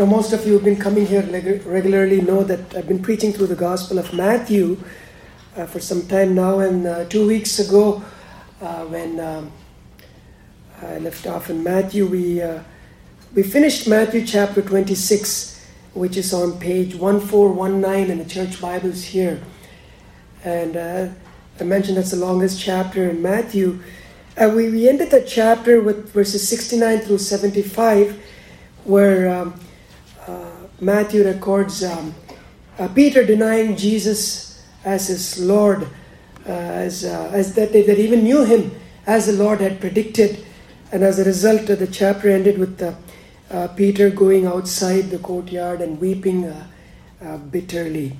Now, most of you who've been coming here regularly know that I've been preaching through the Gospel of Matthew uh, for some time now. And uh, two weeks ago, uh, when um, I left off in Matthew, we, uh, we finished Matthew chapter 26, which is on page 1419 in the church Bibles here. And uh, I mentioned that's the longest chapter in Matthew. Uh, we, we ended that chapter with verses 69 through 75, where um, Matthew records um, uh, Peter denying Jesus as his Lord, uh, as, uh, as that they that even knew him as the Lord had predicted. And as a result, the chapter ended with uh, Peter going outside the courtyard and weeping bitterly.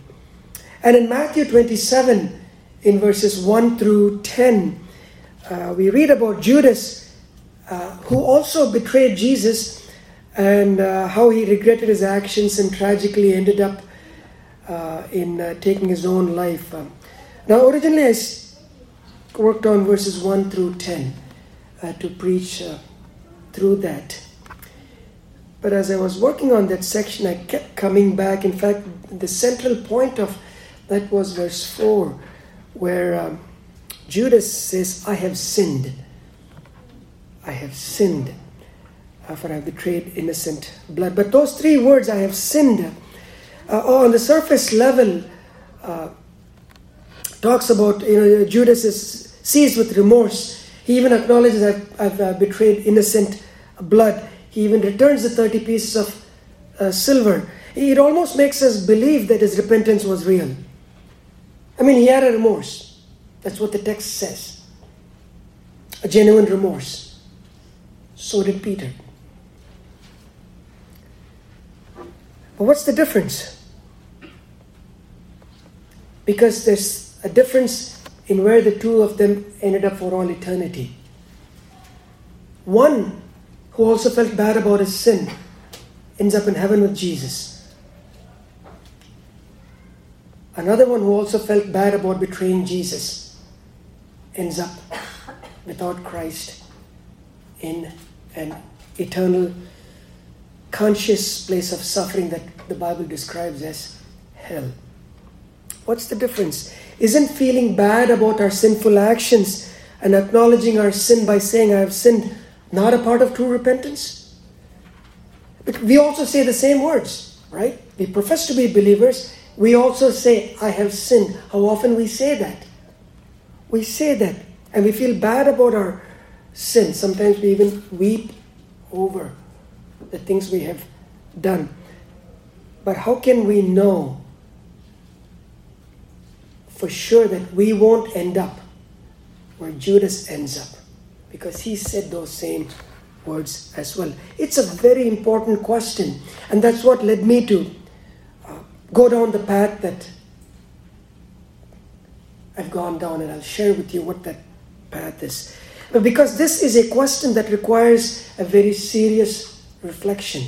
And in Matthew 27, in verses 1 through 10, we read about Judas, who also betrayed Jesus and uh, how he regretted his actions and tragically ended up uh, in uh, taking his own life. Um, now, originally, I worked on verses 1 through 10 uh, to preach uh, through that. But as I was working on that section, I kept coming back. In fact, the central point of that was verse 4, where um, Judas says, I have sinned. I have sinned for I have betrayed innocent blood. But those three words, I have sinned, uh, on the surface level, uh, talks about, you know, Judas is seized with remorse. He even acknowledges I've, I've uh, betrayed innocent blood. He even returns the 30 pieces of uh, silver. It almost makes us believe that his repentance was real. I mean, he had a remorse. That's what the text says. A genuine remorse. So did Peter. But what's the difference? Because there's a difference in where the two of them ended up for all eternity. One who also felt bad about his sin ends up in heaven with Jesus. Another one who also felt bad about betraying Jesus ends up without Christ in an eternal conscious place of suffering that the Bible describes as hell. What's the difference? Isn't feeling bad about our sinful actions and acknowledging our sin by saying, I have sinned, not a part of true repentance? But we also say the same words, right? We profess to be believers. We also say, I have sinned. How often we say that? We say that and we feel bad about our sin. Sometimes we even weep over the things we have done. But how can we know for sure that we won't end up where Judas ends up? Because he said those same words as well. It's a very important question, and that's what led me to uh, go down the path that I've gone down, and I'll share with you what that path is. But because this is a question that requires a very serious reflection.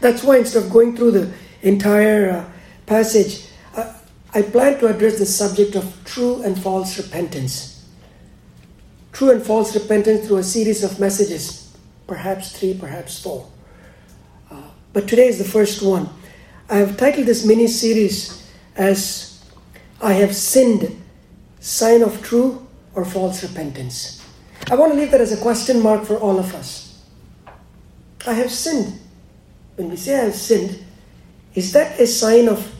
That's why instead of going through the entire uh, passage, uh, I plan to address the subject of true and false repentance. True and false repentance through a series of messages, perhaps three, perhaps four. Uh, but today is the first one. I have titled this mini series as I Have Sinned Sign of True or False Repentance. I want to leave that as a question mark for all of us. I have sinned. When we say I have sinned, is that a sign of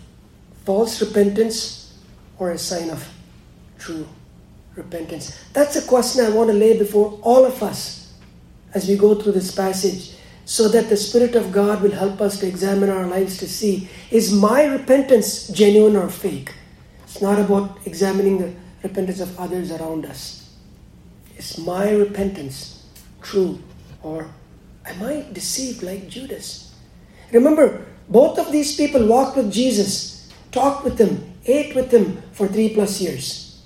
false repentance or a sign of true repentance? That's a question I want to lay before all of us as we go through this passage so that the Spirit of God will help us to examine our lives to see is my repentance genuine or fake? It's not about examining the repentance of others around us. Is my repentance true or Am I deceived like Judas? Remember, both of these people walked with Jesus, talked with him, ate with him for three plus years.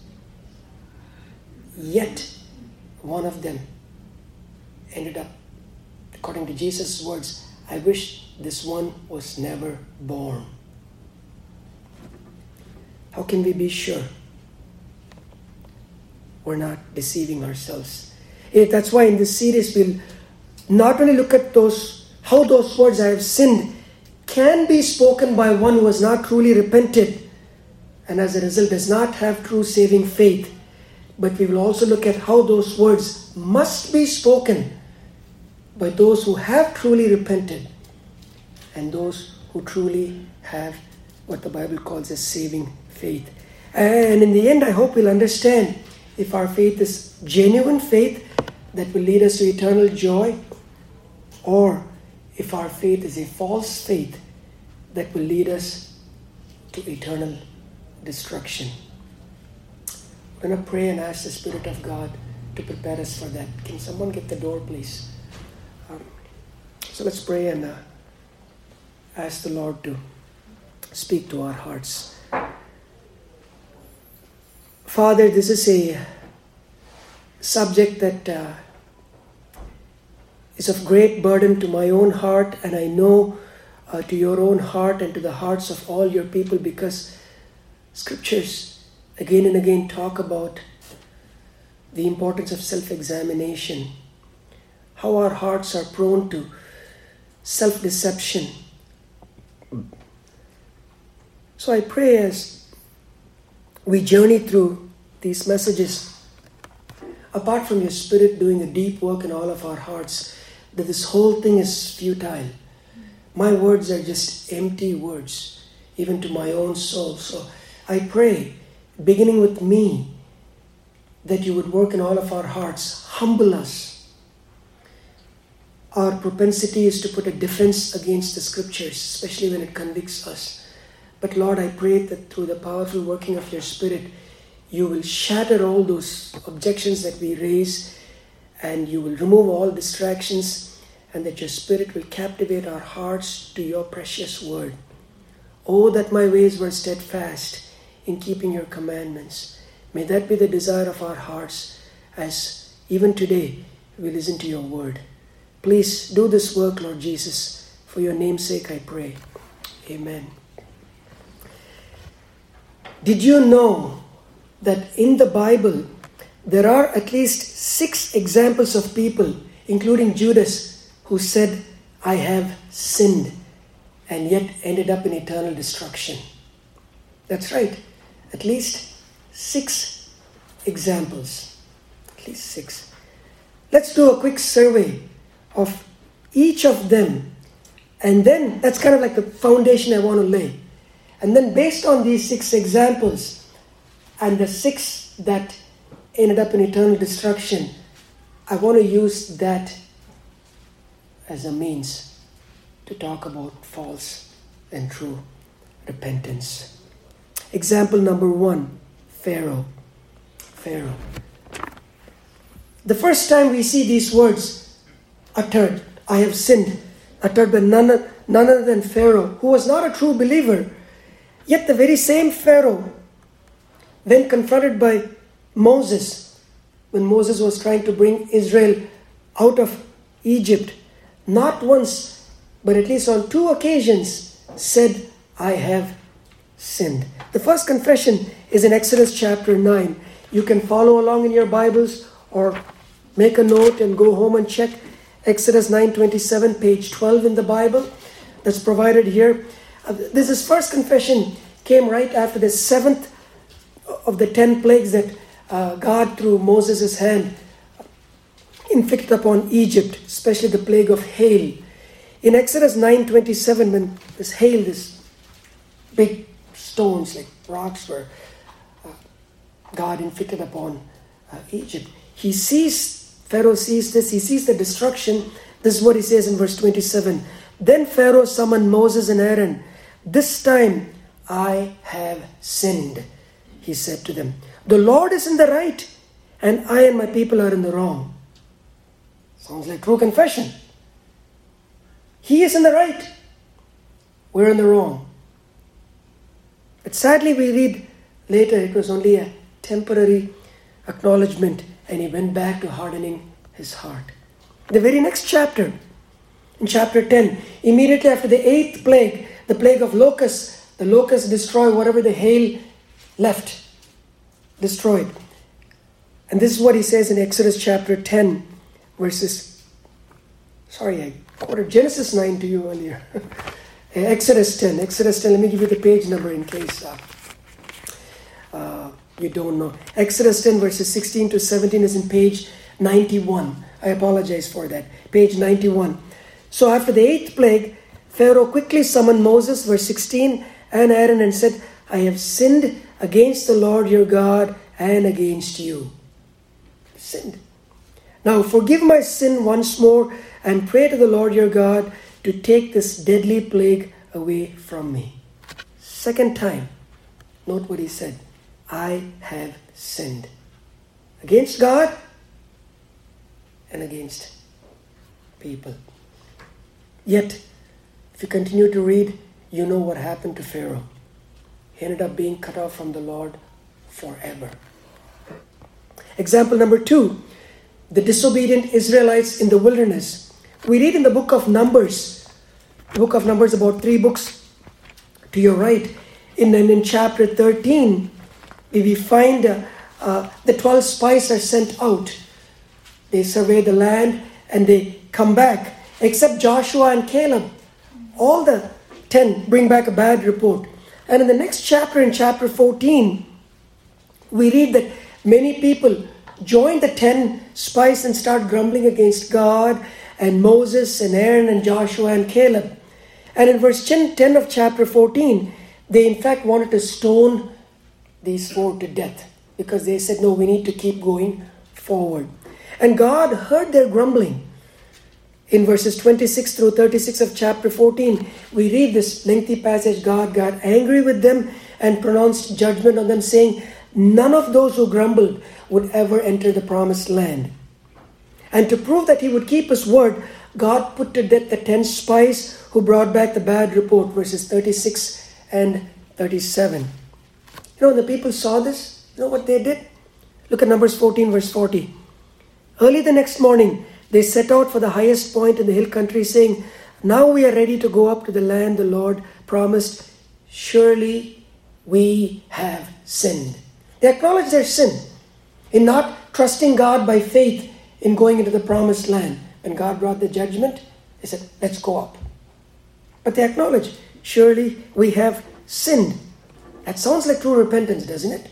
Yet, one of them ended up, according to Jesus' words, I wish this one was never born. How can we be sure we're not deceiving ourselves? That's why in this series we'll not only look at those how those words, I have sinned, can be spoken by one who has not truly repented and as a result does not have true saving faith. But we will also look at how those words must be spoken by those who have truly repented and those who truly have what the Bible calls a saving faith. And in the end, I hope we'll understand if our faith is genuine faith that will lead us to eternal joy, or if our faith is a false faith that will lead us to eternal destruction. We're going to pray and ask the Spirit of God to prepare us for that. Can someone get the door, please? Um, so let's pray and uh, ask the Lord to speak to our hearts. Father, this is a subject that uh, is of great burden to my own heart, and I know uh, to your own heart and to the hearts of all your people because scriptures again and again talk about the importance of self examination, how our hearts are prone to self deception. So I pray as we journey through these messages, apart from your Spirit doing a deep work in all of our hearts, that this whole thing is futile. My words are just empty words, even to my own soul. So I pray, beginning with me, that you would work in all of our hearts, humble us. Our propensity is to put a defense against the scriptures, especially when it convicts us. But Lord, I pray that through the powerful working of your Spirit, you will shatter all those objections that we raise and you will remove all distractions and that your Spirit will captivate our hearts to your precious word. Oh, that my ways were steadfast in keeping your commandments. May that be the desire of our hearts as even today we listen to your word. Please do this work, Lord Jesus. For your name's sake, I pray. Amen. Did you know that in the Bible there are at least six examples of people, including Judas, who said, I have sinned, and yet ended up in eternal destruction? That's right, at least six examples. At least six. Let's do a quick survey of each of them, and then that's kind of like the foundation I want to lay. And then, based on these six examples and the six that ended up in eternal destruction, I want to use that as a means to talk about false and true repentance. Example number one Pharaoh. Pharaoh. The first time we see these words uttered, I have sinned, uttered by none, none other than Pharaoh, who was not a true believer Yet the very same Pharaoh, when confronted by Moses, when Moses was trying to bring Israel out of Egypt, not once, but at least on two occasions, said, I have sinned. The first confession is in Exodus chapter 9. You can follow along in your Bibles or make a note and go home and check Exodus 9:27 page 12 in the Bible that's provided here. Uh, this is first confession came right after the seventh of the ten plagues that uh, God, through Moses' hand, inflicted upon Egypt, especially the plague of hail. In Exodus 9:27, when this hail, this big stones like rocks were uh, God inflicted upon uh, Egypt, he sees Pharaoh sees this. He sees the destruction. This is what he says in verse 27. Then Pharaoh summoned Moses and Aaron this time I have sinned, he said to them. The Lord is in the right, and I and my people are in the wrong. Sounds like true confession. He is in the right, we're in the wrong. But sadly, we read later it was only a temporary acknowledgement, and he went back to hardening his heart. The very next chapter, in chapter 10, immediately after the eighth plague, the plague of locusts, the locusts destroy whatever the hail left, destroyed. And this is what he says in Exodus chapter 10, verses Sorry, I quoted Genesis 9 to you earlier. Exodus 10. Exodus 10. Let me give you the page number in case uh, uh, you don't know. Exodus 10, verses 16 to 17 is in page 91. I apologize for that. Page 91. So after the eighth plague, Pharaoh quickly summoned Moses, verse 16, and Aaron and said, I have sinned against the Lord your God and against you. Sinned. Now forgive my sin once more and pray to the Lord your God to take this deadly plague away from me. Second time, note what he said I have sinned against God and against people. Yet, if you continue to read, you know what happened to Pharaoh. He ended up being cut off from the Lord forever. Example number two the disobedient Israelites in the wilderness. We read in the book of Numbers, the book of Numbers, about three books to your right. In, in chapter 13, we find uh, uh, the 12 spies are sent out. They survey the land and they come back, except Joshua and Caleb. All the 10 bring back a bad report. And in the next chapter, in chapter 14, we read that many people join the 10 spies and start grumbling against God and Moses and Aaron and Joshua and Caleb. And in verse 10, 10 of chapter 14, they in fact wanted to stone these four to death because they said, No, we need to keep going forward. And God heard their grumbling. In verses 26 through 36 of chapter 14, we read this lengthy passage God got angry with them and pronounced judgment on them, saying, None of those who grumbled would ever enter the promised land. And to prove that he would keep his word, God put to death the ten spies who brought back the bad report, verses 36 and 37. You know, the people saw this, you know what they did? Look at Numbers 14, verse 40. Early the next morning, they set out for the highest point in the hill country, saying, Now we are ready to go up to the land the Lord promised. Surely we have sinned. They acknowledge their sin in not trusting God by faith in going into the promised land. When God brought the judgment, they said, Let's go up. But they acknowledge, Surely we have sinned. That sounds like true repentance, doesn't it?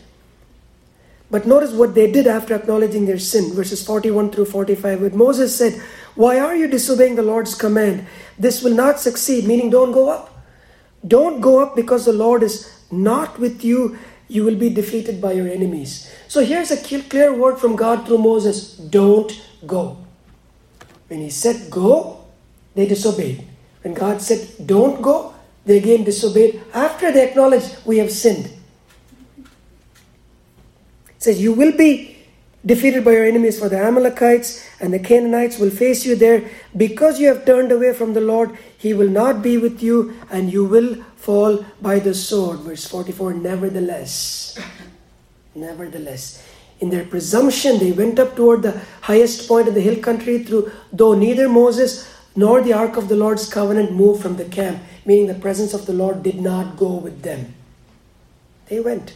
But notice what they did after acknowledging their sin. Verses 41 through 45. When Moses said, Why are you disobeying the Lord's command? This will not succeed, meaning don't go up. Don't go up because the Lord is not with you. You will be defeated by your enemies. So here's a clear word from God through Moses don't go. When he said go, they disobeyed. When God said don't go, they again disobeyed after they acknowledged we have sinned says, You will be defeated by your enemies, for the Amalekites and the Canaanites will face you there. Because you have turned away from the Lord, he will not be with you, and you will fall by the sword. Verse 44 Nevertheless, nevertheless, in their presumption, they went up toward the highest point of the hill country, through though neither Moses nor the ark of the Lord's covenant moved from the camp, meaning the presence of the Lord did not go with them. They went.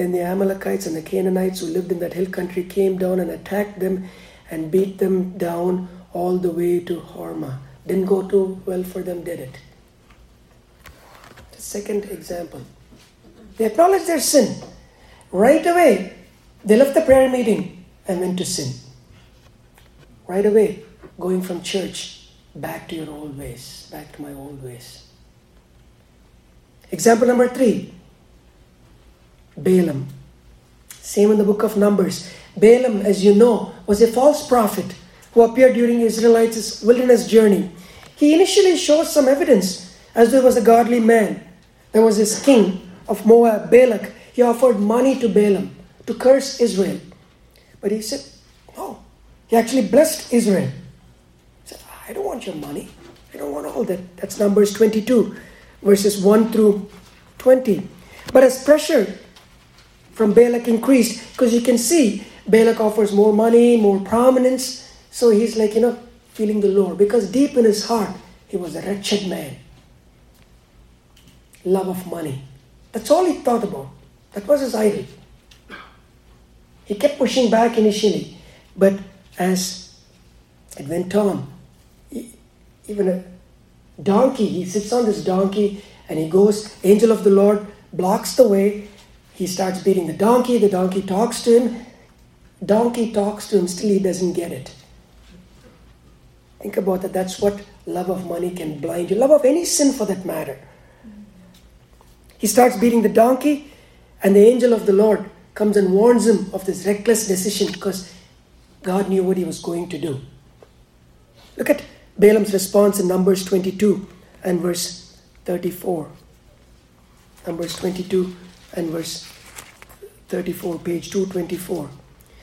Then the Amalekites and the Canaanites who lived in that hill country came down and attacked them and beat them down all the way to Hormah. Didn't go too well for them, did it? The second example. They acknowledged their sin. Right away, they left the prayer meeting and went to sin. Right away, going from church back to your old ways, back to my old ways. Example number three Balaam. Same in the book of Numbers. Balaam, as you know, was a false prophet who appeared during Israelites' wilderness journey. He initially showed some evidence as though was a godly man. There was this king of Moab, Balak. He offered money to Balaam to curse Israel. But he said, No. He actually blessed Israel. He said, I don't want your money. I don't want all that. That's Numbers 22, verses 1 through 20. But as pressure from Balak increased because you can see Balak offers more money, more prominence. So he's like, you know, feeling the Lord because deep in his heart, he was a wretched man. Love of money. That's all he thought about. That was his idol. He kept pushing back initially, but as it went on, even a donkey. He sits on this donkey and he goes, angel of the Lord blocks the way. He starts beating the donkey. The donkey talks to him. Donkey talks to him, still he doesn't get it. Think about that. That's what love of money can blind you. Love of any sin for that matter. He starts beating the donkey, and the angel of the Lord comes and warns him of this reckless decision because God knew what he was going to do. Look at Balaam's response in Numbers 22 and verse 34. Numbers 22 and verse 34, page 224.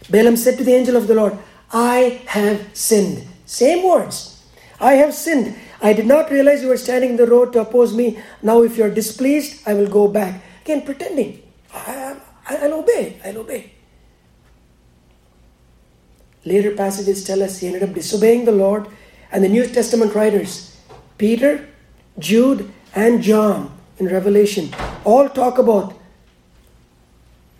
Balaam said to the angel of the Lord, I have sinned. Same words. I have sinned. I did not realize you were standing in the road to oppose me. Now, if you are displeased, I will go back. Again, pretending. I, will obey. I'll obey. Later passages tell us he ended up disobeying the Lord and the New Testament writers, Peter, Jude, and John in Revelation, all talk about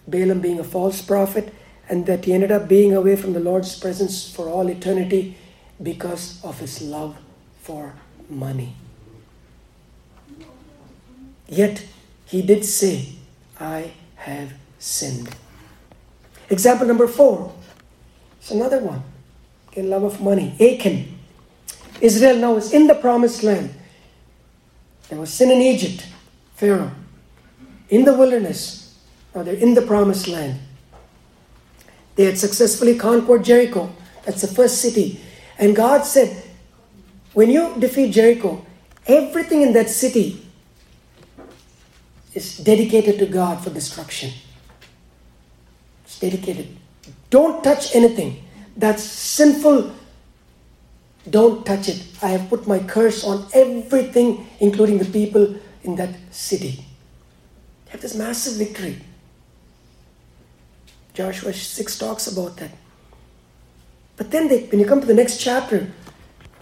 Balaam being a false prophet and that he ended up being away from the Lord's presence for all eternity because of his love for money. Yet he did say, I have sinned. Example number four. It's another one. In love of money. Achan. Israel now is in the promised land. There was sin in Egypt, Pharaoh. In the wilderness, now they're in the promised land. They had successfully conquered Jericho. That's the first city. And God said, when you defeat Jericho, everything in that city is dedicated to God for destruction. It's dedicated. Don't touch anything that's sinful don't touch it. I have put my curse on everything, including the people in that city. They have this massive victory. Joshua 6 talks about that. But then they, when you come to the next chapter,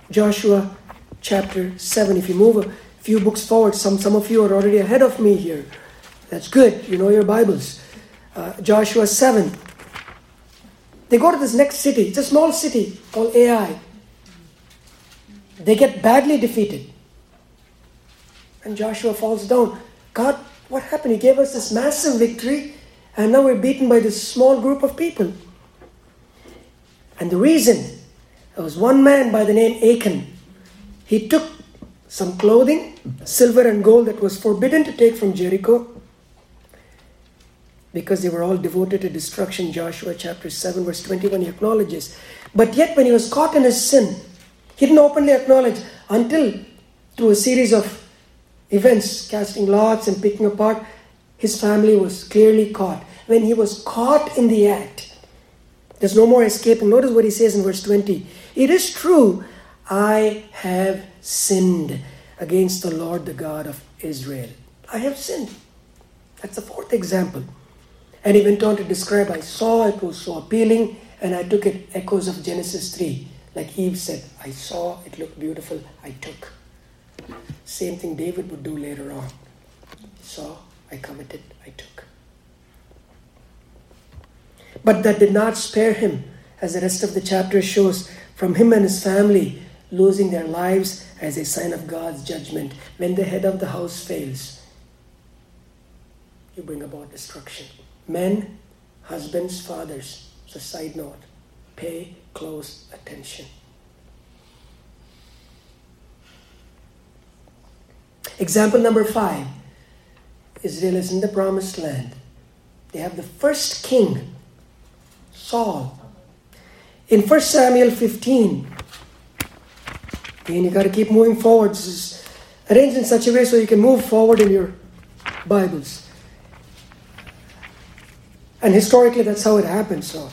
Joshua chapter 7, if you move a few books forward, some, some of you are already ahead of me here. That's good. You know your Bibles. Uh, Joshua 7. They go to this next city. It's a small city called Ai. They get badly defeated. And Joshua falls down. God, what happened? He gave us this massive victory, and now we're beaten by this small group of people. And the reason, there was one man by the name Achan. He took some clothing, silver and gold that was forbidden to take from Jericho because they were all devoted to destruction. Joshua chapter 7, verse 21, he acknowledges. But yet, when he was caught in his sin, he didn't openly acknowledge until through a series of events, casting lots and picking apart, his family was clearly caught. When he was caught in the act, there's no more escaping. Notice what he says in verse 20. It is true, I have sinned against the Lord, the God of Israel. I have sinned. That's the fourth example. And he went on to describe, I saw it was so appealing, and I took it echoes of Genesis 3. Like Eve said, I saw it looked beautiful, I took. Same thing David would do later on. Saw, I committed, I took. But that did not spare him, as the rest of the chapter shows, from him and his family losing their lives as a sign of God's judgment. When the head of the house fails, you bring about destruction. Men, husbands, fathers, it's a side note, pay close attention. Example number five Israel is in the promised land. They have the first king, Saul. In 1 Samuel 15, and you got to keep moving forward. This is arranged in such a way so you can move forward in your Bibles. And historically, that's how it happened. So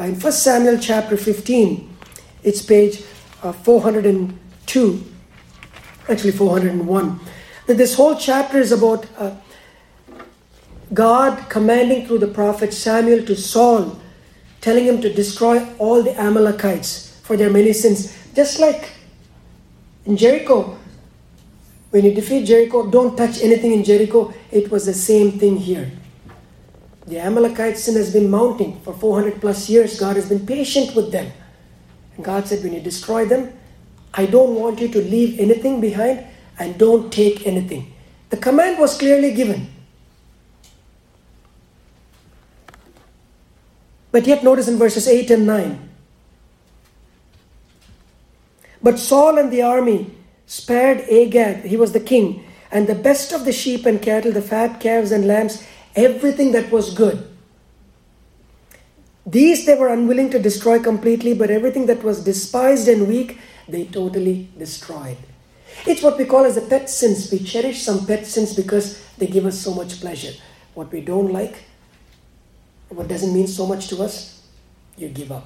uh, in 1 Samuel chapter 15, it's page uh, 402, actually 401. That this whole chapter is about uh, God commanding through the prophet Samuel to Saul, telling him to destroy all the Amalekites for their many sins. Just like in Jericho, when you defeat Jericho, don't touch anything in Jericho. It was the same thing here. The Amalekite sin has been mounting for 400 plus years. God has been patient with them. And God said, When you destroy them, I don't want you to leave anything behind and don't take anything. The command was clearly given. But yet, notice in verses 8 and 9. But Saul and the army spared Agag, he was the king, and the best of the sheep and cattle, the fat calves and lambs, everything that was good. These they were unwilling to destroy completely, but everything that was despised and weak, they totally destroyed. It's what we call as the pet sins. We cherish some pet sins because they give us so much pleasure. What we don't like, what doesn't mean so much to us, you give up.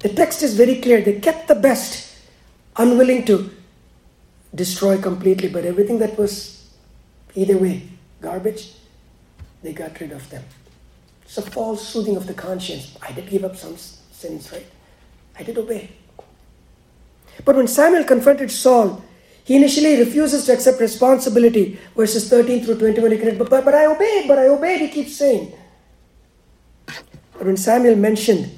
The text is very clear. They kept the best, unwilling to destroy completely, but everything that was either way, garbage, they got rid of them. It's a false soothing of the conscience. I did give up some sins, right? I did obey. But when Samuel confronted Saul, he initially refuses to accept responsibility. Verses 13 through 21, you can but, but, but I obeyed, but I obeyed, he keeps saying. When Samuel mentioned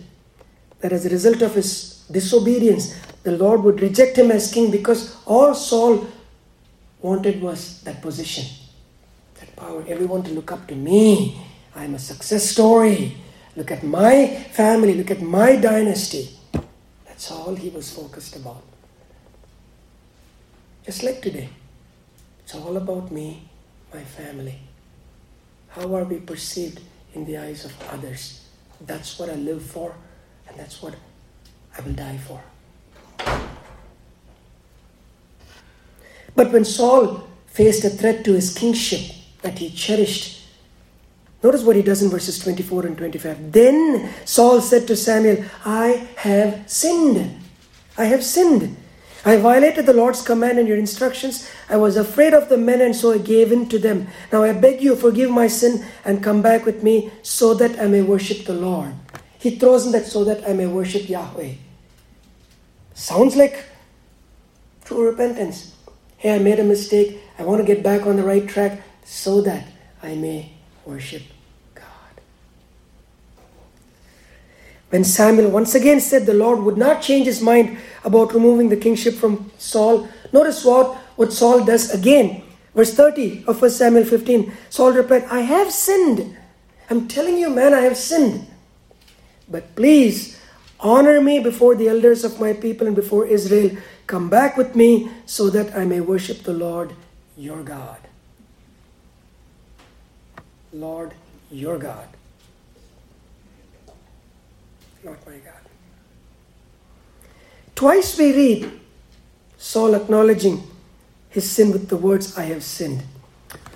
that as a result of his disobedience, the Lord would reject him as king because all Saul wanted was that position, that power, everyone to look up to me. I'm a success story. Look at my family, look at my dynasty. That's all he was focused about. Just like today, it's all about me, my family. How are we perceived in the eyes of others? That's what I live for, and that's what I will die for. But when Saul faced a threat to his kingship that he cherished, notice what he does in verses 24 and 25. Then Saul said to Samuel, I have sinned. I have sinned. I violated the Lord's command and your instructions. I was afraid of the men, and so I gave in to them. Now I beg you, forgive my sin and come back with me so that I may worship the Lord. He throws in that so that I may worship Yahweh. Sounds like true repentance. Hey, I made a mistake. I want to get back on the right track so that I may worship When Samuel once again said the Lord would not change his mind about removing the kingship from Saul, notice what, what Saul does again. Verse 30 of 1 Samuel 15 Saul replied, I have sinned. I'm telling you, man, I have sinned. But please honor me before the elders of my people and before Israel. Come back with me so that I may worship the Lord your God. Lord your God not my God. Twice we read Saul acknowledging his sin with the words, I have sinned.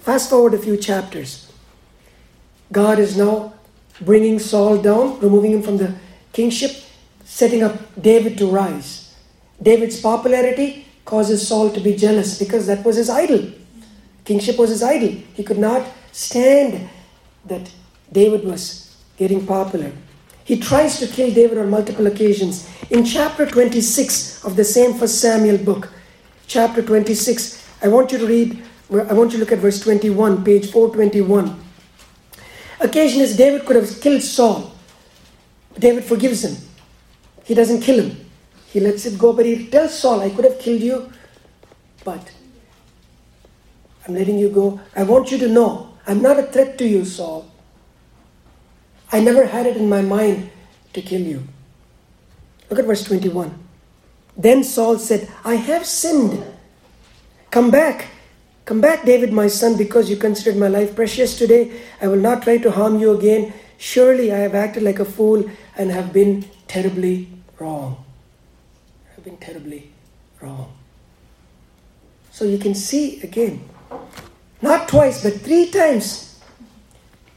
Fast forward a few chapters. God is now bringing Saul down, removing him from the kingship, setting up David to rise. David's popularity causes Saul to be jealous because that was his idol. Kingship was his idol. He could not stand that David was getting popular. He tries to kill David on multiple occasions. In chapter 26 of the same First Samuel book, chapter 26, I want you to read, I want you to look at verse 21, page 421. Occasion is David could have killed Saul. David forgives him. He doesn't kill him. He lets it go, but he tells Saul, I could have killed you, but I'm letting you go. I want you to know I'm not a threat to you, Saul. I never had it in my mind to kill you. Look at verse 21. Then Saul said, I have sinned. Come back. Come back, David, my son, because you considered my life precious today. I will not try to harm you again. Surely I have acted like a fool and have been terribly wrong. I've been terribly wrong. So you can see again, not twice, but three times.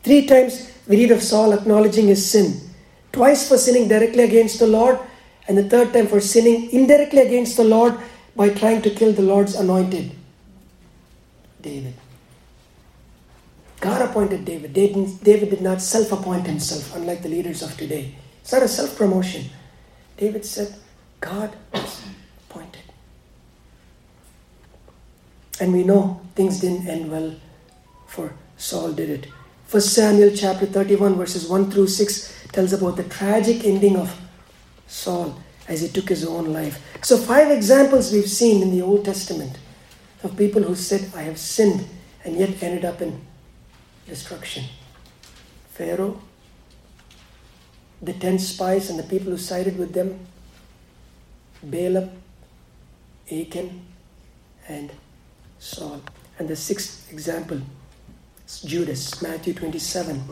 Three times we read of Saul acknowledging his sin. Twice for sinning directly against the Lord, and the third time for sinning indirectly against the Lord by trying to kill the Lord's anointed, David. God appointed David. David did not self appoint himself, unlike the leaders of today. It's not a self promotion. David said, God was appointed. And we know things didn't end well for Saul, did it? 1 Samuel chapter 31, verses 1 through 6 tells about the tragic ending of Saul. as he took his own life. So, five examples we've seen in the Old Testament of people who said, I have sinned, and yet ended up in destruction. Pharaoh, the ten spies and the people who sided with them, Balaam, Achan, and Saul. And the sixth example Judas, Matthew 27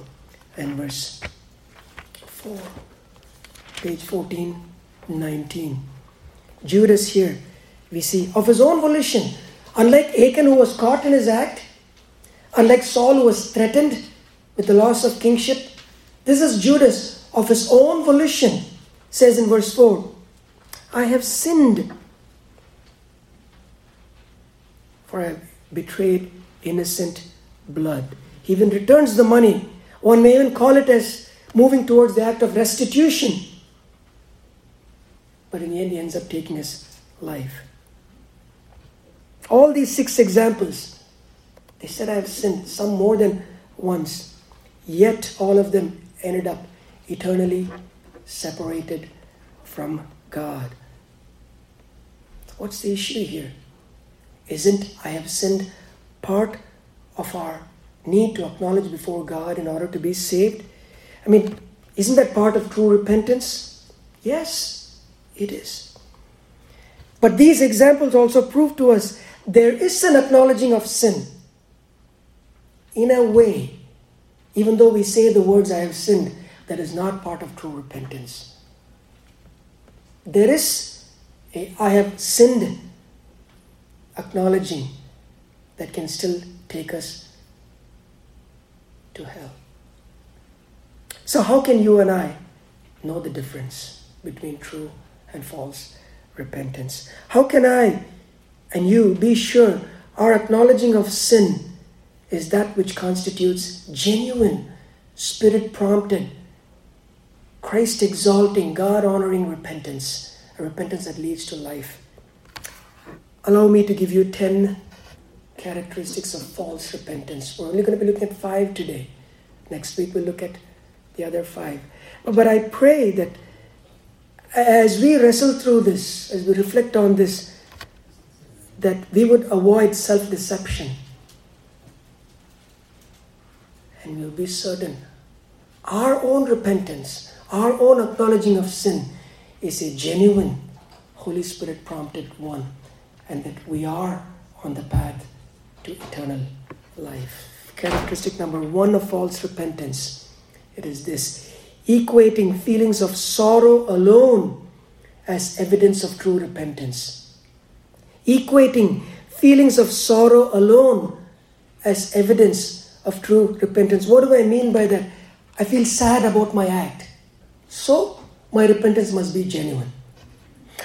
and verse 4. Page 14, 19. Judas here, we see, of his own volition, unlike Achan who was caught in his act, unlike Saul who was threatened with the loss of kingship, this is Judas of his own volition, says in verse 4 I have sinned, for I have betrayed innocent blood. He even returns the money. One may even call it as moving towards the act of restitution. But in the end, he ends up taking his life. All these six examples, they said, I have sinned, some more than once. Yet all of them ended up eternally separated from God. What's the issue here? Isn't I have sinned part of our need to acknowledge before God in order to be saved? I mean, isn't that part of true repentance? Yes, it is. But these examples also prove to us there is an acknowledging of sin. In a way, even though we say the words, I have sinned, that is not part of true repentance. There is a I have sinned acknowledging that can still take us to hell. So, how can you and I know the difference between true and false repentance? How can I and you be sure our acknowledging of sin is that which constitutes genuine, spirit prompted, Christ exalting, God honoring repentance, a repentance that leads to life. Allow me to give you 10 characteristics of false repentance. We're only going to be looking at five today. Next week we'll look at the other five. But I pray that as we wrestle through this, as we reflect on this, that we would avoid self deception. And we'll be certain our own repentance, our own acknowledging of sin is a genuine, Holy Spirit prompted one, and that we are on the path to eternal life. Characteristic number one of false repentance it is this equating feelings of sorrow alone as evidence of true repentance. Equating feelings of sorrow alone as evidence of true repentance. What do I mean by that? I feel sad about my act. So, my repentance must be genuine.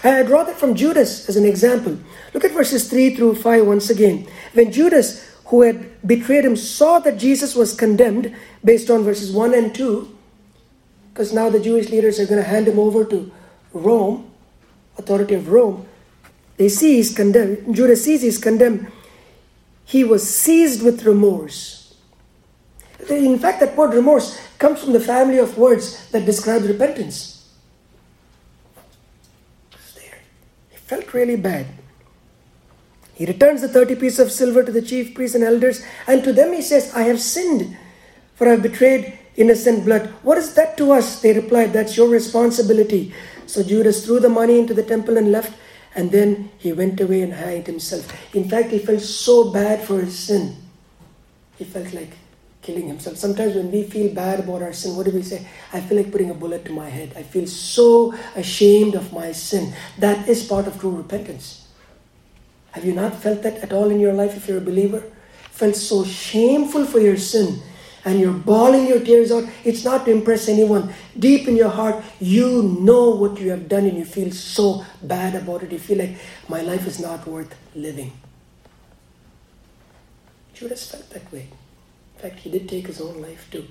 I draw that from Judas as an example. Look at verses 3 through 5 once again. When Judas, who had betrayed him, saw that Jesus was condemned, based on verses 1 and 2, because now the Jewish leaders are going to hand him over to Rome, authority of Rome. They see he's condemned. Judas sees he's condemned. He was seized with remorse. In fact, that word remorse comes from the family of words that describe repentance. There. He felt really bad. He returns the 30 pieces of silver to the chief priests and elders, and to them he says, I have sinned, for I have betrayed innocent blood. What is that to us? They replied, That's your responsibility. So Judas threw the money into the temple and left, and then he went away and hanged himself. In fact, he felt so bad for his sin. He felt like killing himself. Sometimes when we feel bad about our sin, what do we say? I feel like putting a bullet to my head. I feel so ashamed of my sin. That is part of true repentance. Have you not felt that at all in your life if you're a believer? Felt so shameful for your sin and you're bawling your tears out, it's not to impress anyone. Deep in your heart, you know what you have done and you feel so bad about it. You feel like my life is not worth living. you Judas felt that way. Fact, he did take his own life too.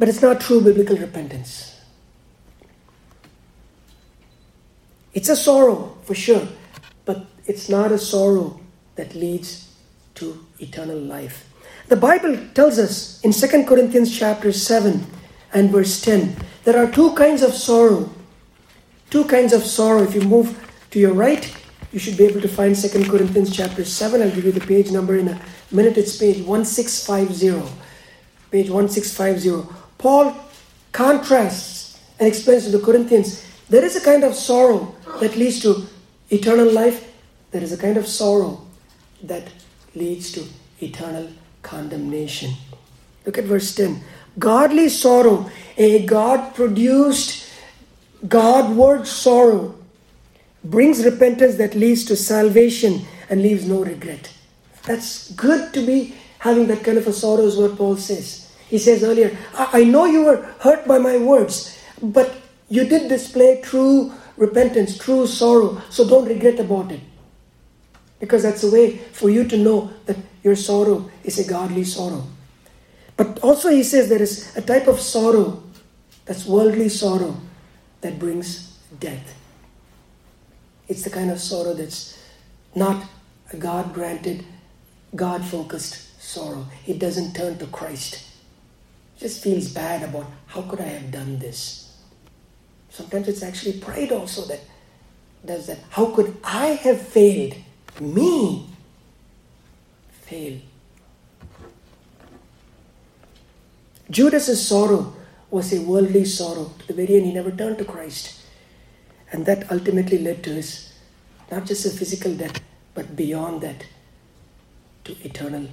But it's not true biblical repentance. It's a sorrow, for sure, but it's not a sorrow that leads to eternal life. The Bible tells us in 2 Corinthians chapter 7 and verse 10 there are two kinds of sorrow. Two kinds of sorrow. If you move to your right, you should be able to find 2 Corinthians chapter 7. I'll give you the page number in a minute. It's page 1650. Page 1650. Paul contrasts and explains to the Corinthians there is a kind of sorrow that leads to eternal life, there is a kind of sorrow that leads to eternal condemnation. Look at verse 10. Godly sorrow, a God produced, Godward sorrow, brings repentance that leads to salvation and leaves no regret. That's good to be having that kind of a sorrow, is what Paul says. He says earlier, I, know you were hurt by my words, but you did display true repentance, true sorrow, so don't regret about it. Because that's a way for you to know that your sorrow is a godly sorrow. But also, he says there is a type of sorrow that's worldly sorrow that brings death. It's the kind of sorrow that's not a God granted, God focused sorrow. It doesn't turn to Christ. It just feels bad about how could I have done this? Sometimes it's actually pride also that does that. How could I have failed? Me fail. Judas's sorrow was a worldly sorrow. To the very end, he never turned to Christ. And that ultimately led to his not just a physical death, but beyond that, to eternal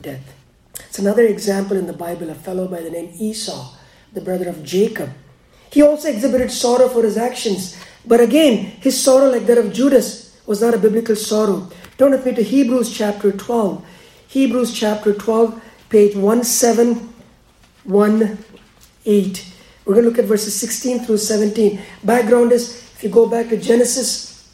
death. It's another example in the Bible, a fellow by the name Esau, the brother of Jacob. He also exhibited sorrow for his actions. But again, his sorrow, like that of Judas, was not a biblical sorrow. Turn with me to Hebrews chapter 12. Hebrews chapter 12, page 1718. We're going to look at verses 16 through 17. Background is if you go back to Genesis,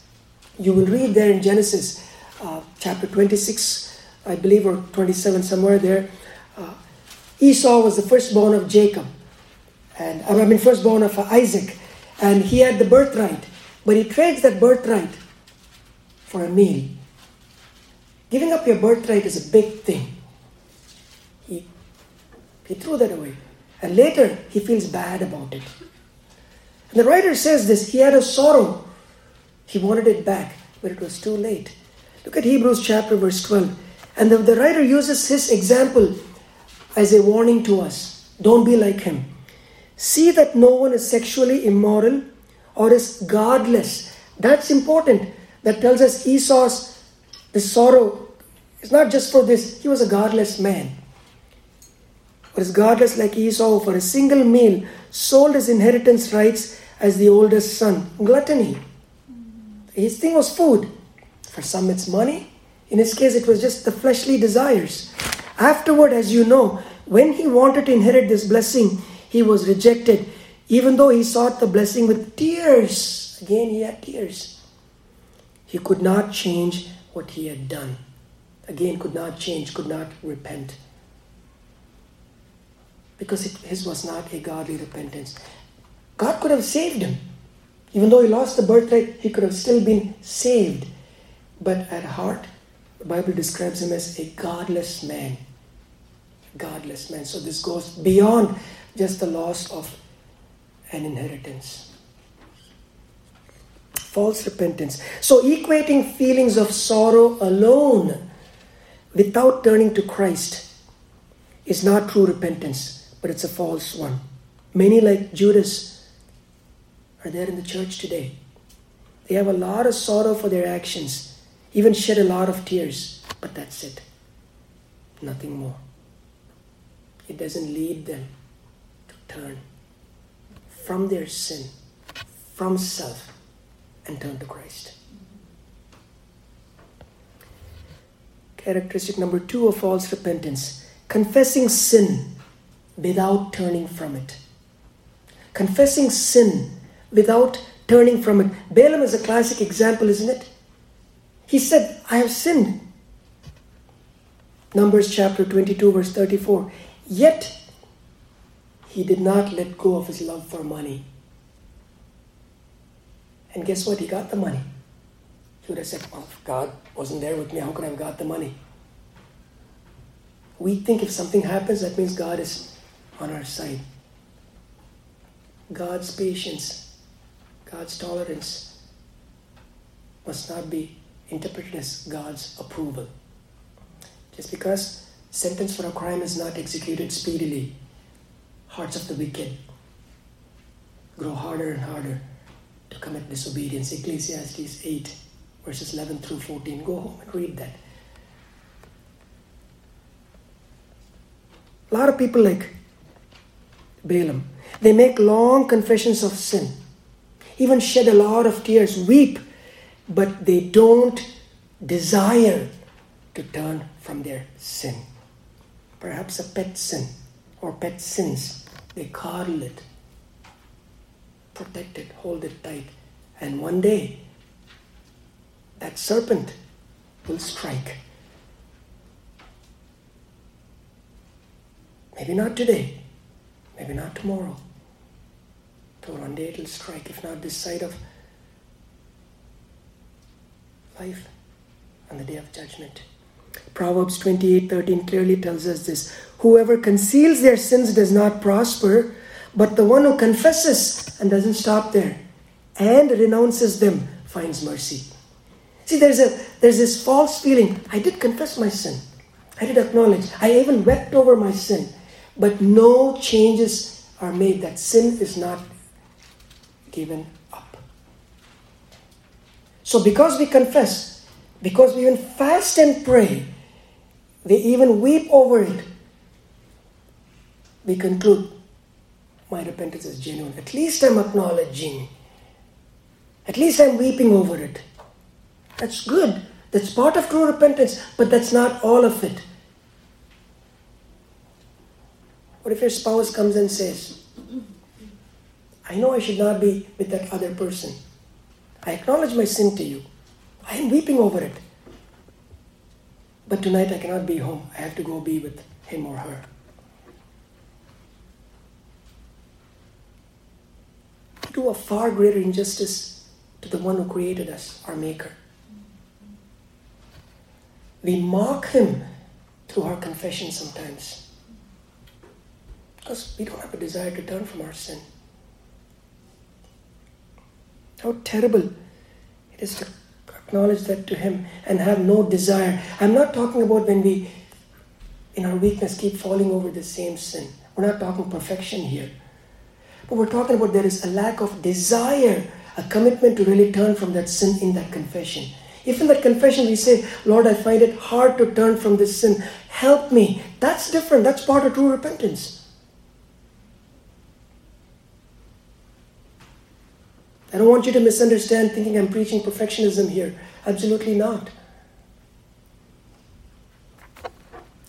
you will read there in Genesis uh, chapter 26, I believe, or 27, somewhere there. Uh, Esau was the firstborn of Jacob and I mean firstborn of Isaac, and he had the birthright, but he trades that birthright for a meal. Giving up your birthright is a big thing. He, he threw that away. And later, he feels bad about it. And the writer says this he had a sorrow. He wanted it back, but it was too late. Look at Hebrews chapter verse 12. And the, the writer uses his example as a warning to us. Don't be like him. See that no one is sexually immoral or is godless. That's important. That tells us Esau's the sorrow is not just for this. He was a godless man. Is godless like Esau for a single meal sold his inheritance rights as the oldest son. Gluttony. His thing was food. For some it's money. In his case it was just the fleshly desires. Afterward, as you know, when he wanted to inherit this blessing, he was rejected, even though he sought the blessing with tears. Again, he had tears. He could not change what he had done. Again, could not change, could not repent. Because it, his was not a godly repentance. God could have saved him. Even though he lost the birthright, he could have still been saved. But at heart, the Bible describes him as a godless man. Godless man. So this goes beyond just the loss of an inheritance. False repentance. So, equating feelings of sorrow alone without turning to Christ is not true repentance, but it's a false one. Many, like Judas, are there in the church today. They have a lot of sorrow for their actions, even shed a lot of tears, but that's it. Nothing more. It doesn't lead them to turn from their sin, from self, and turn to Christ. Characteristic number two of false repentance confessing sin without turning from it. Confessing sin without turning from it. Balaam is a classic example, isn't it? He said, I have sinned. Numbers chapter 22, verse 34. Yet he did not let go of his love for money. And guess what? He got the money. He would have said, Well, if God wasn't there with me, how could I have got the money? we think if something happens, that means God is on our side. God's patience, God's tolerance must not be interpreted as God's approval. Just because sentence for a crime is not executed speedily, hearts of the wicked grow harder and harder to commit disobedience. Ecclesiastes 8, verses 11 through 14. Go home and read that. A lot of people like Balaam, they make long confessions of sin, even shed a lot of tears, weep, but they don't desire to turn from their sin. Perhaps a pet sin or pet sins. They coddle it, protect it, hold it tight, and one day that serpent will strike. Maybe not today, maybe not tomorrow, but one day it'll strike, if not this side of life on the day of judgment. Proverbs 28:13 clearly tells us this. Whoever conceals their sins does not prosper, but the one who confesses and doesn't stop there and renounces them finds mercy. See, there's a there's this false feeling. I did confess my sin. I did acknowledge. I even wept over my sin. But no changes are made. That sin is not given up. So because we confess, because we even fast and pray, we even weep over it, we conclude my repentance is genuine. At least I'm acknowledging. At least I'm weeping over it. That's good. That's part of true repentance, but that's not all of it. What if your spouse comes and says, I know I should not be with that other person. I acknowledge my sin to you. I am weeping over it. But tonight I cannot be home. I have to go be with him or her. Do a far greater injustice to the one who created us, our Maker. We mock him through our confession sometimes because we don't have a desire to turn from our sin. How terrible it is to acknowledge that to Him and have no desire. I'm not talking about when we, in our weakness, keep falling over the same sin. We're not talking perfection here. But we're talking about there is a lack of desire, a commitment to really turn from that sin in that confession. If in that confession we say, Lord, I find it hard to turn from this sin, help me, that's different. That's part of true repentance. I don't want you to misunderstand thinking I'm preaching perfectionism here. Absolutely not.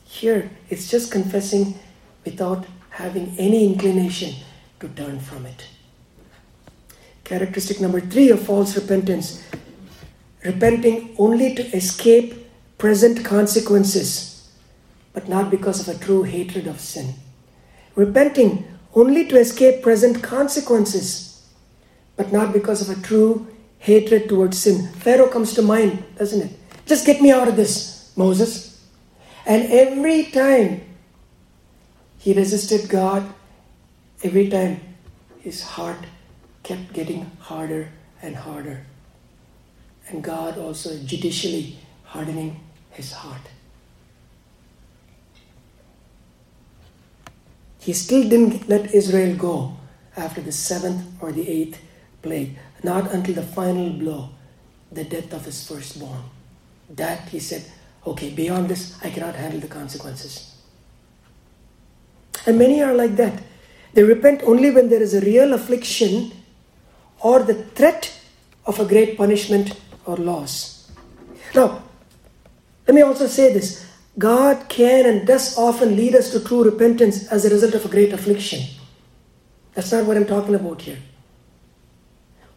Here, it's just confessing without having any inclination to turn from it. Characteristic number three of false repentance repenting only to escape present consequences, but not because of a true hatred of sin. Repenting only to escape present consequences but not because of a true hatred towards sin. Pharaoh comes to mind, doesn't it? Just get me out of this, Moses. And every time he resisted God, every time his heart kept getting harder and harder. And God also judicially hardening his heart. He still didn't let Israel go after the seventh or the eighth plague, not until the final blow, the death of his firstborn. That he said, okay, beyond this, I cannot handle the consequences. And many are like that. They repent only when there is a real affliction or the threat of a great punishment or loss. Now, let me also say this God can and does often lead us to true repentance as a result of a great affliction. That's not what I'm talking about here.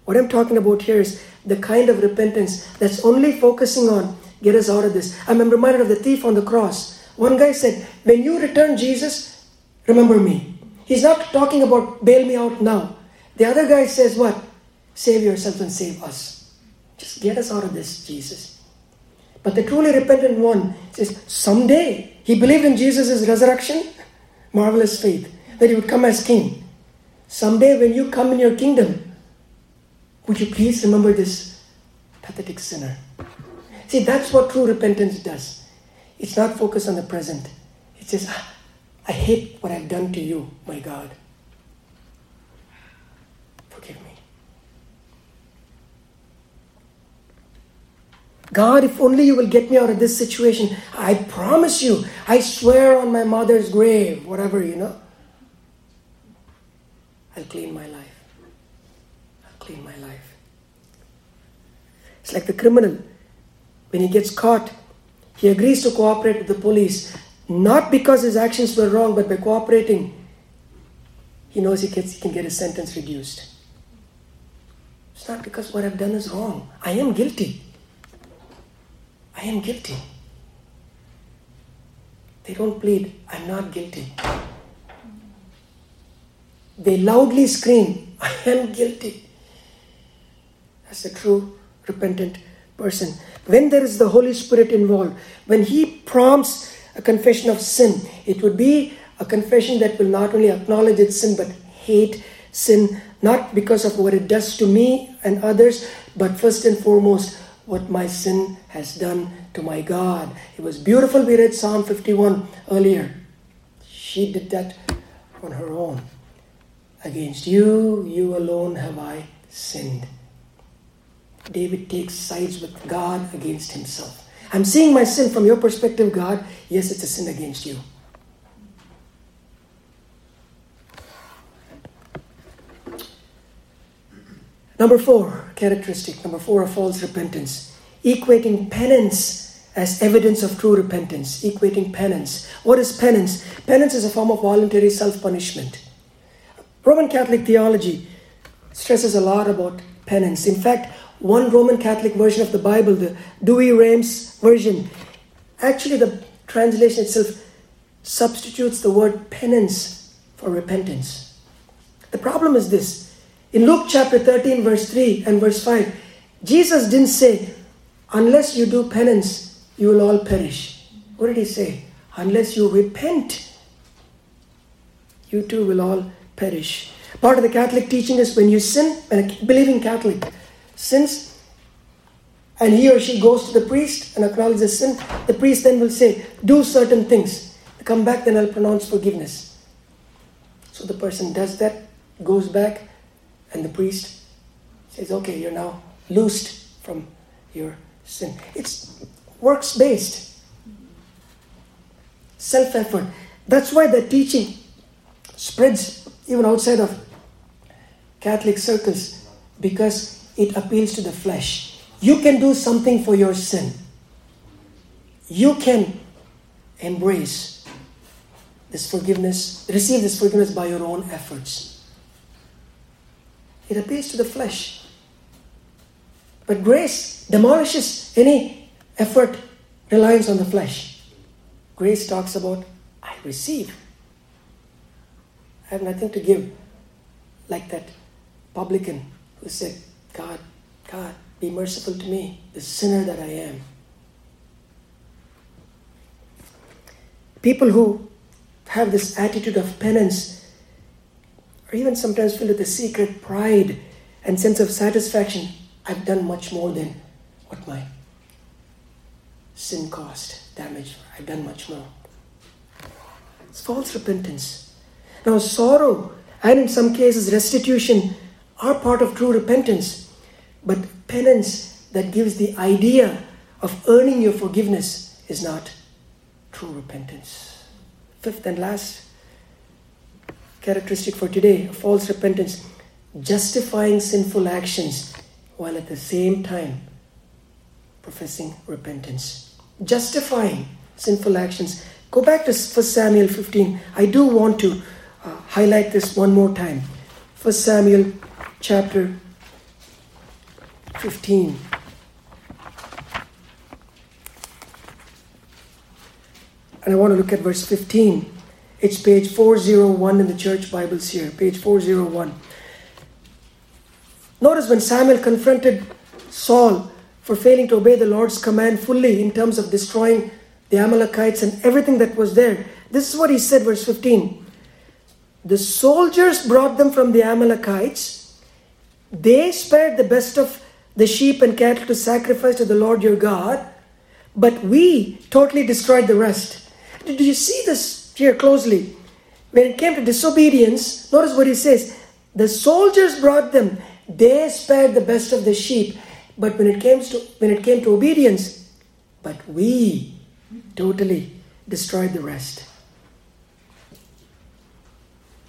What I'm talking about here is the kind of repentance that's only focusing on get us out of this. I'm reminded of the thief on the cross. One guy said, When you return Jesus, remember me. He's not talking about bail me out now. The other guy says, What? Save yourself and save us. Just get us out of this, Jesus. But the truly repentant one says, Someday He believed in Jesus' resurrection, marvelous faith, that he would come as king. Someday, when you come in your kingdom, would you please remember this pathetic sinner? See, that's what true repentance does. It's not focused on the present. It says, ah, I hate what I've done to you, my God. Forgive me. God, if only you will get me out of this situation, I promise you, I swear on my mother's grave, whatever, you know, I'll clean my life. Clean my life. It's like the criminal. When he gets caught, he agrees to cooperate with the police, not because his actions were wrong, but by cooperating, he knows he, gets, he can get his sentence reduced. It's not because what I've done is wrong. I am guilty. I am guilty. They don't plead, I'm not guilty. They loudly scream, I am guilty. That's a true repentant person. When there is the Holy Spirit involved, when He prompts a confession of sin, it would be a confession that will not only acknowledge its sin but hate sin, not because of what it does to me and others, but first and foremost what my sin has done to my God. It was beautiful. We read Psalm 51 earlier. She did that on her own. Against you, you alone have I sinned. David takes sides with God against himself. I'm seeing my sin from your perspective, God. Yes, it's a sin against you. Number four, characteristic. Number four of false repentance. Equating penance as evidence of true repentance. Equating penance. What is penance? Penance is a form of voluntary self punishment. Roman Catholic theology stresses a lot about penance. In fact, one Roman Catholic version of the Bible, the Douay-Rheims version, actually the translation itself substitutes the word penance for repentance. The problem is this in Luke chapter 13, verse 3 and verse 5, Jesus didn't say, Unless you do penance, you will all perish. What did he say? Unless you repent, you too will all perish. Part of the Catholic teaching is when you sin, when a believing Catholic sins, and he or she goes to the priest and acknowledges sin, the priest then will say, Do certain things. Come back, then I'll pronounce forgiveness. So the person does that, goes back, and the priest says, Okay, you're now loosed from your sin. It's works based, self effort. That's why the teaching spreads even outside of Catholic circles because it appeals to the flesh. You can do something for your sin. You can embrace this forgiveness, receive this forgiveness by your own efforts. It appeals to the flesh. But grace demolishes any effort reliance on the flesh. Grace talks about, I receive. I have nothing to give. Like that publican who said, God, God, be merciful to me, the sinner that I am. People who have this attitude of penance or even sometimes filled with a secret pride and sense of satisfaction. I've done much more than what my sin cost, damage. I've done much more. It's false repentance. Now, sorrow and in some cases restitution are part of true repentance, but penance that gives the idea of earning your forgiveness is not true repentance. Fifth and last characteristic for today false repentance, justifying sinful actions while at the same time professing repentance. Justifying sinful actions. Go back to 1 Samuel 15. I do want to uh, highlight this one more time. 1 Samuel chapter 15. And I want to look at verse 15. It's page 401 in the church Bibles here, page 401. Notice when Samuel confronted Saul for failing to obey the Lord's command fully in terms of destroying the Amalekites, and everything that was there. This is what he said, verse 15. The soldiers brought them from the Amalekites. They spared the best of the sheep and cattle to sacrifice to the Lord your God, but we totally destroyed the rest. Did you see this here closely? When it came to disobedience, notice what he says the soldiers brought them, they spared the best of the sheep. But when it came to when it came to obedience, but we totally destroyed the rest.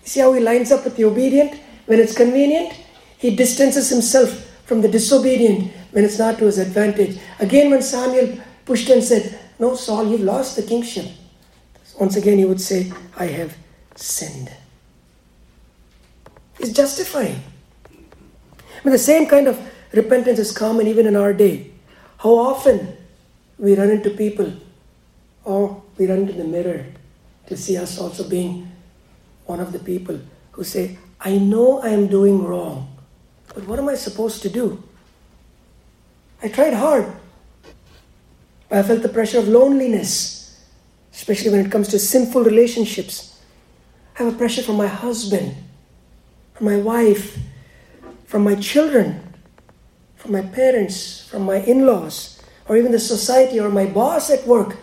See how he lines up with the obedient when it's convenient? He distances himself from the disobedient when it's not to his advantage. Again, when Samuel pushed and said, No, Saul, you've lost the kingship. Once again, he would say, I have sinned. He's justifying. I mean, the same kind of repentance is common even in our day. How often we run into people or we run into the mirror to see us also being one of the people who say, I know I am doing wrong, but what am I supposed to do? I tried hard. I felt the pressure of loneliness, especially when it comes to sinful relationships. I have a pressure from my husband, from my wife, from my children, from my parents, from my in laws, or even the society or my boss at work.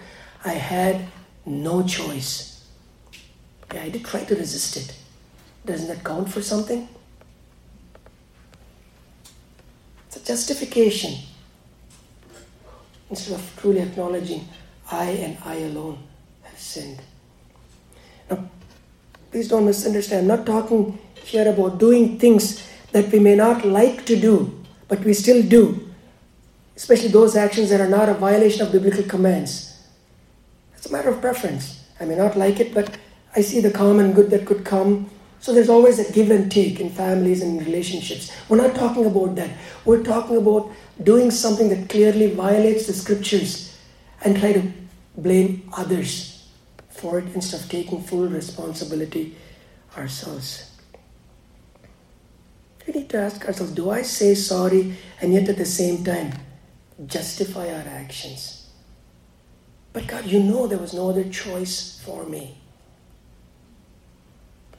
I had no choice. Yeah, I did try to resist it. Doesn't that count for something? It's a justification instead of truly acknowledging I and I alone have sinned. Now, please don't misunderstand. I'm not talking here about doing things that we may not like to do, but we still do, especially those actions that are not a violation of biblical commands. It's a matter of preference. I may not like it, but I see the common good that could come. So there's always a give and take in families and relationships. We're not talking about that. We're talking about doing something that clearly violates the scriptures and try to blame others for it instead of taking full responsibility ourselves. We need to ask ourselves do I say sorry and yet at the same time justify our actions? But God, you know there was no other choice for me.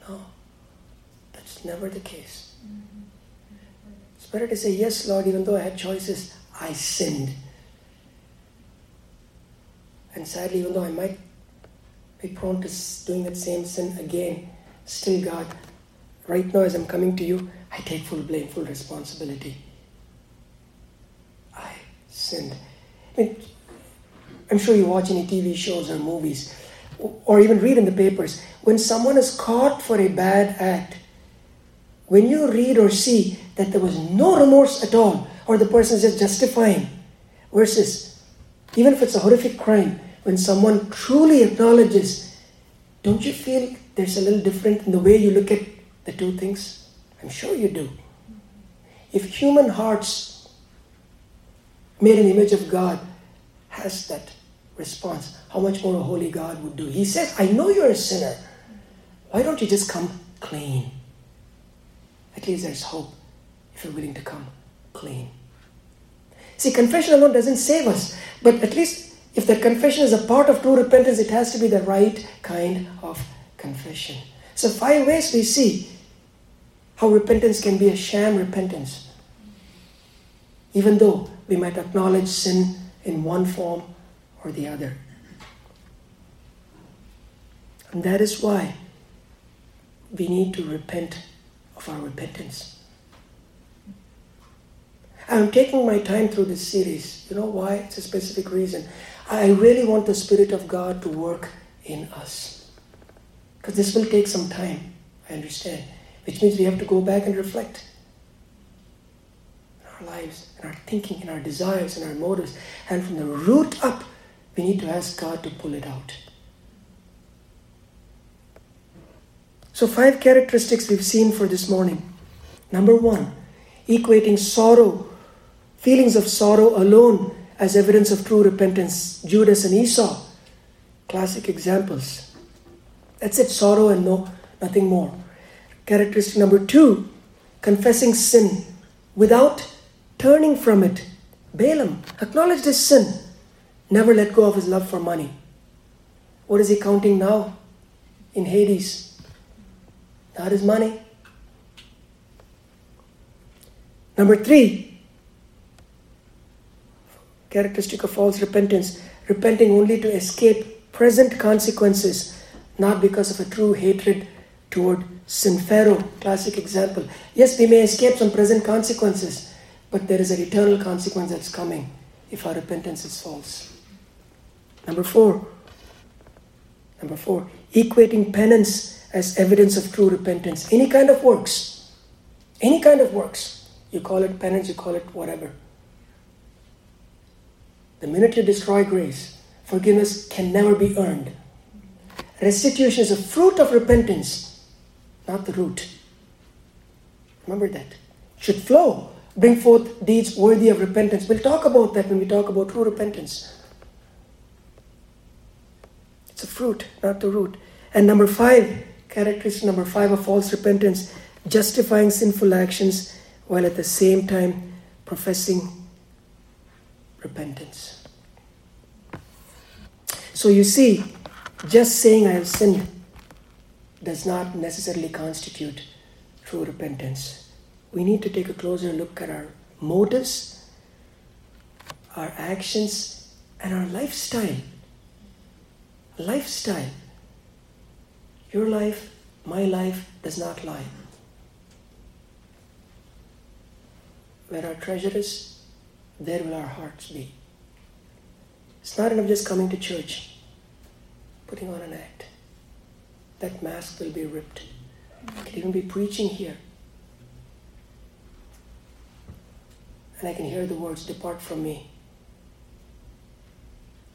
No, never the case. It's better to say, Yes, Lord, even though I had choices, I sinned. And sadly, even though I might be prone to doing that same sin again, still, God, right now as I'm coming to you, I take full blame, full responsibility. I sinned. I mean, I'm sure you watch any TV shows or movies, or even read in the papers. When someone is caught for a bad act, when you read or see that there was no remorse at all, or the person is just justifying, versus even if it's a horrific crime, when someone truly acknowledges, don't you feel there's a little different in the way you look at the two things? I'm sure you do. If human hearts made an image of God has that response, how much more a holy God would do? He says, I know you're a sinner. Why don't you just come clean? At least there's hope if you're willing to come clean. See, confession alone doesn't save us, but at least if that confession is a part of true repentance, it has to be the right kind of confession. So, five ways we see how repentance can be a sham repentance. Even though we might acknowledge sin in one form or the other. And that is why we need to repent of our repentance. I'm taking my time through this series. You know why? It's a specific reason. I really want the Spirit of God to work in us. Because this will take some time, I understand which means we have to go back and reflect in our lives, in our thinking, in our desires, in our motives. And from the root up, we need to ask God to pull it out. So, five characteristics we've seen for this morning. Number one, equating sorrow, feelings of sorrow alone as evidence of true repentance. Judas and Esau, classic examples. That's it, sorrow and no, nothing more. Characteristic number two, confessing sin without turning from it. Balaam acknowledged his sin, never let go of his love for money. What is he counting now in Hades? Not his money. Number three, characteristic of false repentance repenting only to escape present consequences, not because of a true hatred toward sin. Pharaoh, classic example. Yes, we may escape some present consequences, but there is an eternal consequence that's coming if our repentance is false. Number four, number four, equating penance as evidence of true repentance. Any kind of works, any kind of works. You call it penance, you call it whatever. The minute you destroy grace, forgiveness can never be earned. Restitution is a fruit of repentance, not the root. Remember that. Should flow, bring forth deeds worthy of repentance. We'll talk about that when we talk about true repentance. It's a fruit, not the root. And number five, characteristic number five of false repentance, justifying sinful actions while at the same time professing repentance. So you see, just saying I have sinned does not necessarily constitute true repentance. We need to take a closer look at our motives, our actions, and our lifestyle. Lifestyle. Your life, my life does not lie. Where our treasure is, there will our hearts be. It's not enough just coming to church, putting on an act. That mask will be ripped. I could even be preaching here. And I can hear the words, Depart from me.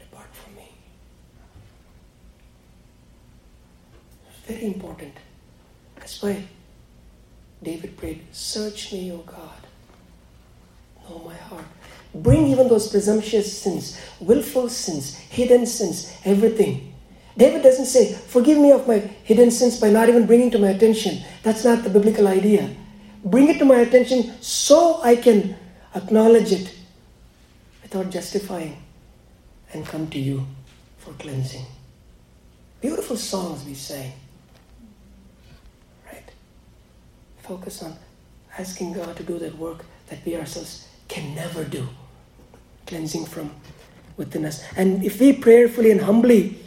Depart from me. It's very important. That's why David prayed, Search me, O God know my heart. Bring even those presumptuous sins, willful sins, hidden sins, everything. David doesn't say, Forgive me of my hidden sins by not even bringing to my attention. That's not the biblical idea. Bring it to my attention so I can acknowledge it without justifying and come to you for cleansing. Beautiful songs we sang. Right? Focus on asking God to do that work that we ourselves can never do. Cleansing from within us. And if we prayerfully and humbly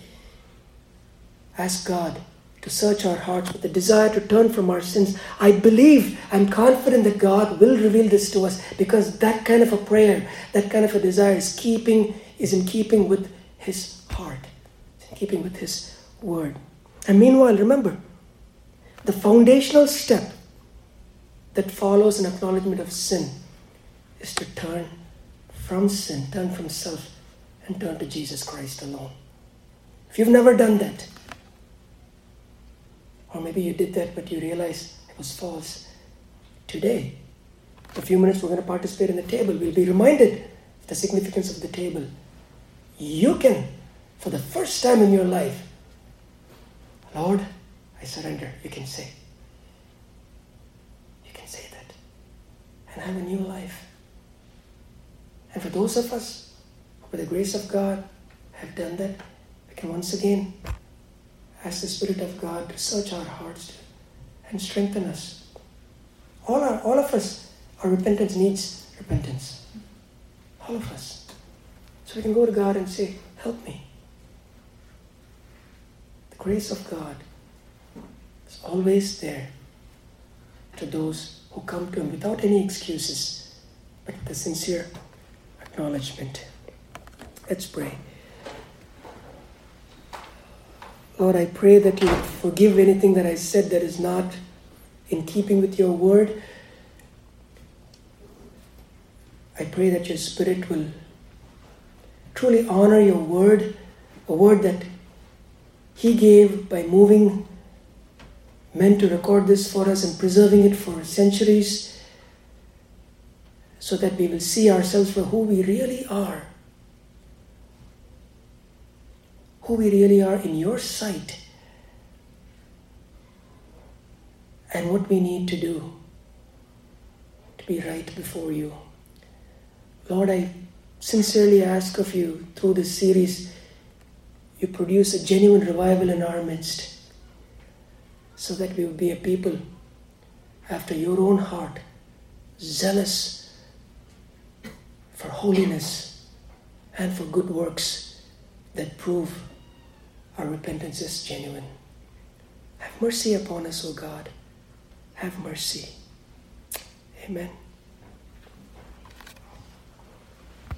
ask God to search our hearts with a desire to turn from our sins, I believe, I'm confident that God will reveal this to us because that kind of a prayer, that kind of a desire is keeping, is in keeping with His heart, in keeping with His word. And meanwhile, remember, the foundational step that follows an acknowledgement of sin is to turn from sin, turn from self, and turn to Jesus Christ alone. If you've never done that, or maybe you did that but you realized it was false, today, a few minutes, we're going to participate in the table. We'll be reminded of the significance of the table. You can, for the first time in your life, Lord, I surrender, you can say. You can say that. And have a new life. And for those of us who, by the grace of God, have done that, we can once again ask the Spirit of God to search our hearts and strengthen us. All, our, all of us, our repentance needs repentance. All of us. So we can go to God and say, Help me. The grace of God is always there to those who come to Him without any excuses, but the sincere acknowledgement. Let's pray. Lord, I pray that you forgive anything that I said that is not in keeping with your word. I pray that your Spirit will truly honor your word, a word that He gave by moving men to record this for us and preserving it for centuries so that we will see ourselves for who we really are. Who we really are in your sight. And what we need to do to be right before you. Lord, I sincerely ask of you through this series, you produce a genuine revival in our midst so that we will be a people after your own heart, zealous for holiness and for good works that prove our repentance is genuine. Have mercy upon us, O God. Have mercy. Amen.